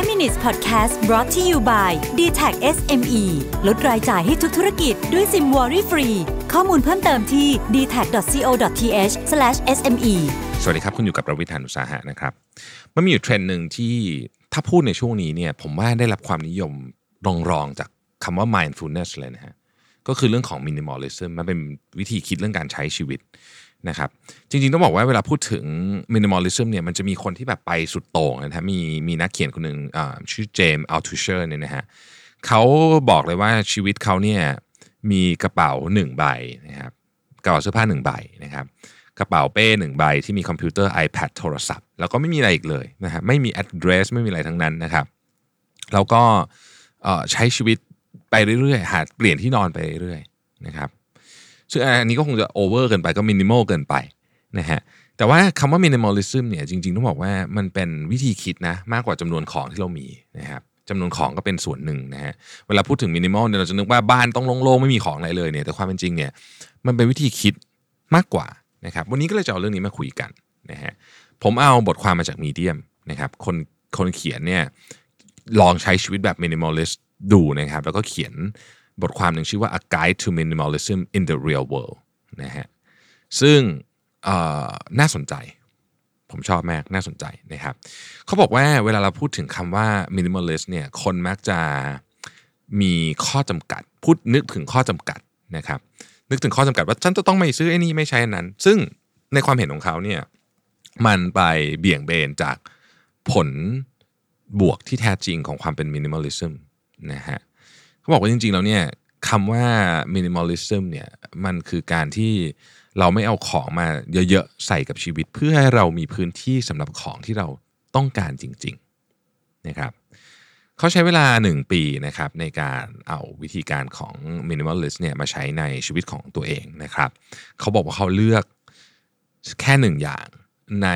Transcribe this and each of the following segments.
5 minutes podcast brought to you by d t a c SME ลดรายจ่ายให้ทุกธุรกิจด้วยซิมวอรี่ฟรี ข้อมูลเพิ่มเติมที่ d t a c c o t h s m e สวัสดีครับ คุณอยู่กับประวิธานอุตสาหะนะครับ มันมีอยู่เทรนด์หนึ่งที่ถ้าพูดในช่วงนี้เนี่ยผมว่าได้รับความนิยมรองๆจากคำว่า mindfulness เลยนะฮะ ก็คือเรื่องของ minimalism มันเป็นวิธีคิดเรื่องการใช้ชีวิต นะครับจริงๆ ต้องบอกว่าเวลาพูดถึง minimalism เนี่ยมันจะมีคนที่แบบไปสุดโต่งนะฮะมีมีนักเขียนคนหนึ่งชื่อเจมส์อัลทูเชอร์เนี่ยนะฮะเขาบอกเลยว่าชีวิตเขาเนี่ยมีกระเป๋าหนึ่งใบนะครับกระเป๋าเสื้อผ้าหนึ่งใบนะครับกระเป๋าเป้หนึ่งใบที่มีคอมพิวเตอร์ iPad โทรศัพท์ แล้วก็ไม่มีอะไรอีกเลยนะฮะไม่มี address ไม่มีอะไรทั้งนั้นนะครับแล้วก็ใช้ชีวิตไปเรื่อยๆ หาเปลี่ยนที่นอนไปเรื่อยๆนะครับ ซึ่งอันนี้ก็คงจะโอเวอร์เกินไปก็มินิมอลเกินไปนะฮะแต่ว่าคำว่า minimalism เนี่ยจริงๆ ต้องบอกว่ามันเป็นวิธีคิดนะมากกว่าจำนวนของที่เรามีนะครับจำนวนของก็เป็นส่วนหนึ่งนะฮะเวลาพูดถึงมินิมอลเนี่ยเราจะนึกว่าบ้านต้องโล่งๆไม่มีของอะไรเลยเนี่ยแต่ความเป็นจริงเนี่ยมันเป็นวิธีคิดมากกว่านะครับวันนี้ก็เลยจะเอาเรื่องนี้มาคุยกันนะฮะผมเอาบทความมาจาก Medium นะครับคนคนเขียนเนี่ยลองใช้ชีวิตแบบ minimalistดูนะครับแล้วก็เขียน บทความหนึ่งชื่อว่า A Guide to Minimalism in the Real World นะฮะซึ่งน่าสนใจ ผมชอบมากน่าสนใจนะครับเขาบอกว่าเวลาเราพูดถึงคำว่า minimalist เนี่ยคนมักจะมีข้อจำกัด พูดนึกถึงข้อจำกัดนะครับนึกถึงข้อจำกัดว่าฉันจะต้องไม่ซื้อไอ้นี่ไม่ใช้อันนั้น ซึ่งในความเห็นของเขาเนี่ยมันไปเบี่ยงเบนจากผลบวกที่แท้จริงของความเป็น minimalism นะฮะ เขาบอกว่าจริงๆแล้วเนี่ยคำว่า minimalism เนี่ยมันคือการที่เราไม่เอาของมาเยอะๆ ใส่กับชีวิต เพื่อให้เรามีพื้นที่สำหรับของที่เราต้องการจริงๆนะครับเขาใช้เวลา 1 ปีนะครับในการเอาวิธีการของ minimalist เนี่ยมาใช้ในชีวิตของตัวเองนะครับเขาบอกว่าเขาเลือกแค่หนึ่งอย่างใน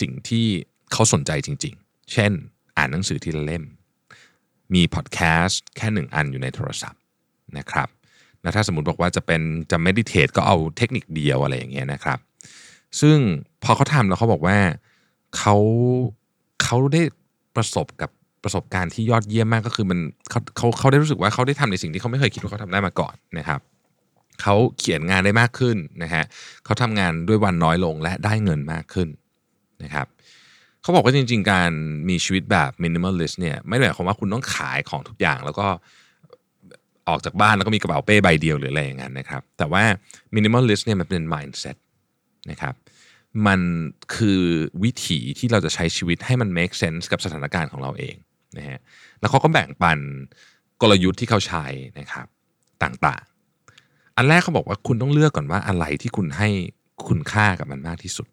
สิ่งที่เขาสนใจจริงๆ เช่น อ่านหนังสือทีละเล่ม มีพอดแคสต์แค่หนึ่งอันอยู่ในโทรศัพท์นะครับแล้วถ้าสมมติบอกว่าจะเป็นจะไม่ดิเทตก็เอาเทคนิคเดียวอะไรอย่างเงี้ยนะครับ ซึ่งพอเขาทำแล้วเขาบอกว่าเขาเขาได้ประสบกับประสบการณ์ที่ยอดเยี่ยมมากก็คือมันเขาเขาเขาได้รู้สึกว่าเขาได้ทำในสิ่งที่เขาไม่เคยคิดว่าเขาทำได้มาก่อนนะครับเขาเขียนงานได้มากขึ้นนะฮะเขาทำงานด้วยวันน้อยลงและได้เงินมากขึ้นนะครับ เขาบอกว่าจริง ๆ การมีชีวิตแบบ minimalist เนี่ยไม่ได้หมายความว่าคุณต้องขายของทุกอย่างแล้วก็ออกจากบ้านแล้วก็มีกระเป๋าเป้ใบเดียวหรืออะไรอย่างนั้นนะครับ แต่ว่า minimalist เนี่ยมันเป็น mindset นะครับ มันคือวิถีที่เราจะใช้ชีวิตให้มัน make sense กับสถานการณ์ของเราเองนะฮะแล้วเขาก็แบ่งปันกลยุทธ์ที่เขาใช้นะครับต่างๆ อันแรกเขาบอกว่าคุณต้องเลือกก่อนว่าอะไรที่คุณให้คุณค่ากับมันมากที่สุด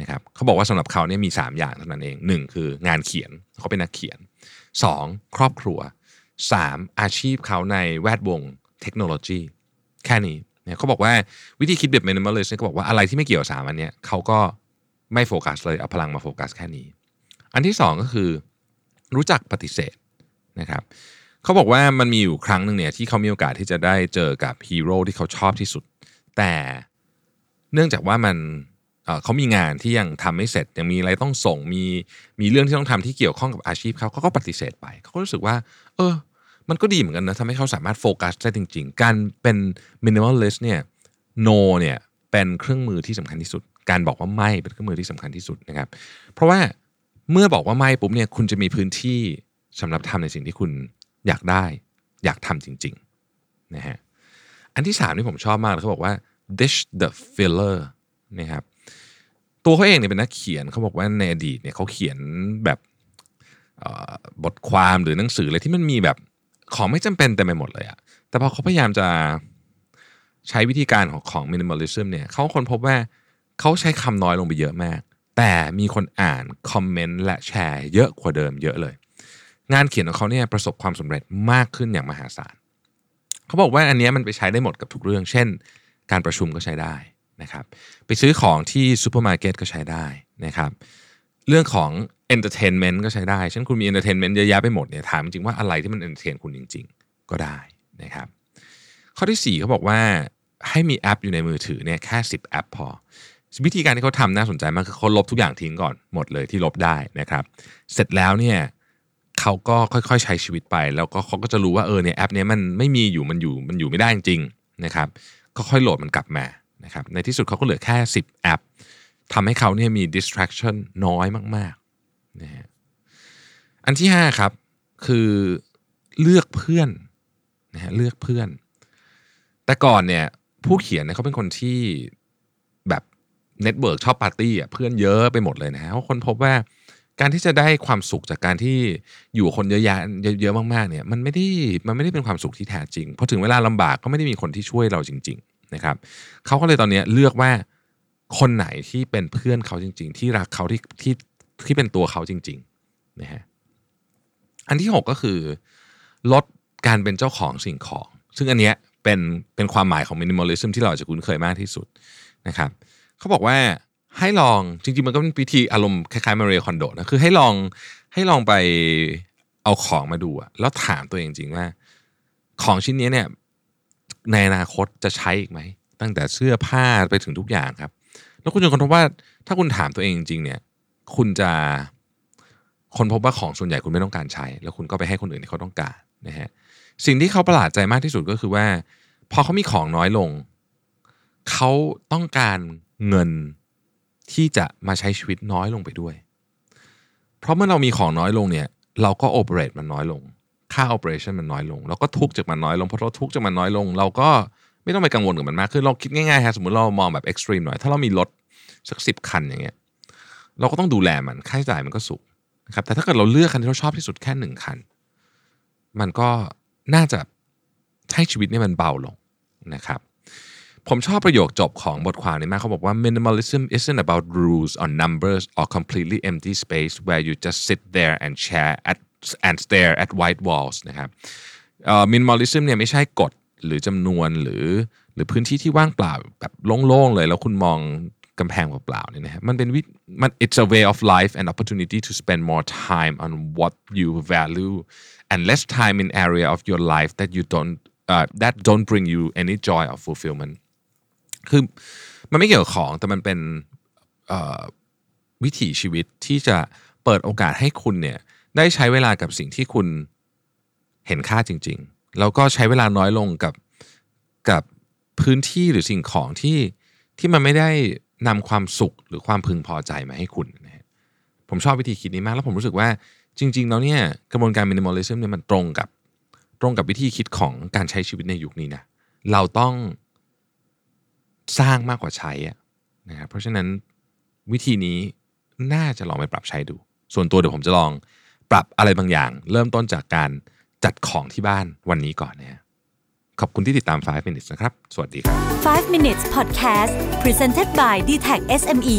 นะครับเขาบอกว่าสำหรับเขาเนี่ยมี 3 อย่างเท่านั้นเอง 1 คืองานเขียนเขาเป็นนักเขียน 2. ครอบครัว 3. อาชีพเขาในแวดวงเทคโนโลยี แค่นี้เนี่ยเขาบอกว่าวิธีคิดแบบ minimalist เนี่ยเขาบอกว่าอะไรที่ไม่เกี่ยวสามอันเนี้ยเขาก็ไม่โฟกัสเลยเอาพลังมาโฟกัสแค่นี้ อันที่สองก็คือ รู้จักปฏิเสธนะครับเขาบอกว่ามันมีอยู่ครั้งหนึ่งเนี่ยที่เขามีโอกาสที่จะได้เจอกับฮีโร่ที่เขาชอบที่สุด แต่เนื่องจากว่ามัน เขามีงานที่ยังทำไม่เสร็จ ยังมีอะไรต้องส่งมีมีเรื่องที่ต้องทำที่เกี่ยวข้องกับอาชีพเขาเขาก็ปฏิเสธไปเขาก็รู้สึกว่า เออ มันก็ดีเหมือนกันนะทำให้เขาสามารถโฟกัสได้จริง ๆ การเป็น minimalist เนี่ย no เนี่ยเป็นเครื่องมือที่สำคัญที่สุด การบอกว่าไม่เป็นเครื่องมือที่สำคัญที่สุดนะครับ เพราะว่าเมื่อบอกว่าไม่ปุ๊บเนี่ยคุณจะมีพื้นที่สำหรับทำในสิ่งที่คุณอยากได้ อยากทำจริงๆนะฮะอันที่สามที่ผมชอบมากเขาบอกว่า dish the filler นะครับ ตัวเขาเองเนี่ยเป็นนักเขียนเขาบอกว่าในอดีตเนี่ยเขาเขียนแบบบทความหรือหนังสืออะไรที่มันมีแบบของไม่จำเป็นเต็มไปหมดเลยอะแต่พอเขาพยายามจะใช้วิธีการของของ minimalism เนี่ยเขาค้นพบว่าเขาใช้คำน้อยลงไปเยอะมาก แต่มีคนอ่านคอมเมนต์และแชร์เยอะกว่าเดิมเยอะเลย งานเขียนของเขาเนี่ยประสบความสำเร็จมากขึ้นอย่างมหาศาลเขาบอกว่าอันนี้มันไปใช้ได้หมดกับทุกเรื่อง เช่น การประชุมก็ใช้ได้ นะครับไปซื้อของที่ซูเปอร์มาร์เก็ตก็ใช้ได้นะครับเรื่องของ entertainment ก็ใช้ได้เช่นคุณมี entertainment เยอะแยะไปหมดเนี่ยถามจริงว่าอะไรที่มัน entertain คุณจริง ๆ ก็ได้นะครับข้อที่4เขาบอกว่าให้มีแอปอยู่ในมือถือเนี่ยแค่ 10 แอปพอ วิธีการที่เขาทำน่าสนใจมากคือเขาลบทุกอย่างทิ้งก่อนหมดเลยที่ลบได้นะครับเสร็จแล้วเนี่ยเขาก็ค่อยๆใช้ชีวิตไป แล้วก็เขาก็จะรู้ว่าเออเนี่ยแอปเนี้ยมันไม่มีอยู่มันอยู่มันอยู่ไม่ได้จริงๆนะครับก็ค่อยโหลดมันกลับมา นะครับในที่สุดเขาก็เหลือแค่ 10 แอปทำให้เขาเนี่ยมี distraction น้อยมากๆนะฮะอันที่ 5 ครับ คือเลือกเพื่อนนะฮะเลือกเพื่อน แต่ก่อนเนี่ยผู้เขียนเนี่ยเขาเป็นคนที่แบบ network ชอบปาร์ตี้อะเพื่อนเยอะไปหมดเลยนะฮะเพราะค้นพบว่าการที่จะได้ความสุขจากการที่อยู่คนเยอะแยะเยอะๆมากๆเนี่ยมันไม่ได้มันไม่ได้เป็นความสุขที่แท้จริงพอถึงเวลาลำบากก็ไม่ได้มีคนที่ช่วยเราจริงๆ นะครับเขาก็เลยตอนนี้เลือกว่าคนไหนที่เป็นเพื่อนเขาจริง ๆ ที่รักเขาที่ที่ที่เป็นตัวเขาจริงๆนะฮะอันที่ 6 ก็คือ ลดการเป็นเจ้าของสิ่งของ ซึ่งอันเนี้ยเป็นเป็นความหมายของมินิมอลิซึมที่เราจะคุ้นเคยมากที่สุดนะครับเขาบอกว่าให้ลองจริงๆ มันก็เป็นวิธีอารมณ์คล้ายๆมาเรียคอนโดนะคือให้ลองให้ลองไปเอาของมาดูอะแล้วถามตัวเองจริงว่า ของชิ้นนี้เนี่ย ในอนาคตจะใช้อีกไหม ตั้งแต่เสื้อผ้าไปถึงทุกอย่างครับ แล้วคุณจะค้นพบว่าถ้าคุณถามตัวเองจริงๆเนี่ย คุณจะคนพบว่าของส่วนใหญ่คุณไม่ต้องการใช้ แล้วคุณก็ไปให้คนอื่นที่เขาต้องการนะฮะสิ่งที่เขาประหลาดใจมากที่สุดก็คือว่า พอเขามีของน้อยลง เขาต้องการเงินที่จะมาใช้ชีวิตน้อยลงไปด้วย เพราะเมื่อเรามีของน้อยลงเนี่ย เราก็โอเปเรตมันน้อยลง ค่าโอเปอเรชันมันน้อยลง เราก็ทุกจากมันน้อยลง เพราะเราทุกจากมันน้อยลง เราก็ไม่ต้องไปกังวลกับมันมากคือเราคิดง่ายๆฮะสมมติเรามองแบบเอ็กซ์ตรีมหน่อย ถ้าเรามีรถสักสิบคันอย่างเงี้ย เราก็ต้องดูแลมัน ค่าใช้จ่ายมันก็สูงนะครับ แต่ถ้าเกิดเราเลือกคันที่เราชอบที่สุดแค่หนึ่งคัน มันก็น่าจะให้ชีวิตนี่มันเบาลงนะครับ ผมชอบประโยคจบของบทความนี้มากเขาบอกว่า minimalism isn't about rules or numbers or completely empty space where you just sit there and share at and stare at white walls นะครับ minimalism เนี่ยไม่ใช่กฎหรือจำนวนหรือหรือพื้นที่ที่ว่างเปล่าแบบโล่งๆเลย แล้วคุณมองกำแพงเปล่าๆเนี่ยนะฮะมันเป็นวิมัน it's a way of life and opportunity to spend more time on what you value and less time in area of your life that you don't uh, that don't bring you any joy or fulfillment คือมันไม่เกี่ยวกับของแต่มันเป็นวิถีชีวิตที่จะเปิดโอกาสให้คุณเนี่ย ได้ใช้เวลากับสิ่งที่คุณเห็นค่าจริง ๆ แล้วก็ใช้เวลาน้อยลงกับกับพื้นที่หรือสิ่งของที่ที่มันไม่ได้นำความสุขหรือความพึงพอใจมาให้คุณนะผมชอบวิธีคิดนี้มาก แล้วผมรู้สึกว่าจริง ๆ แล้วเนี่ยกระบวนการมินิมอลิซึมเนี่ยมันตรงกับตรงกับวิธีคิดของการใช้ชีวิตในยุคนี้นะเราต้องสร้างมากกว่าใช้นะครับเพราะฉะนั้นวิธีนี้น่าจะลองไปปรับใช้ดู ส่วนตัวเดี๋ยวผมจะลอง ปรับอะไรบางอย่าง เริ่มต้นจากการจัดของที่บ้านวันนี้ก่อนนะขอบคุณที่ติดตาม 5 minutes นะครับ สวัสดีครับ 5 minutes podcast presented by d t e c h SME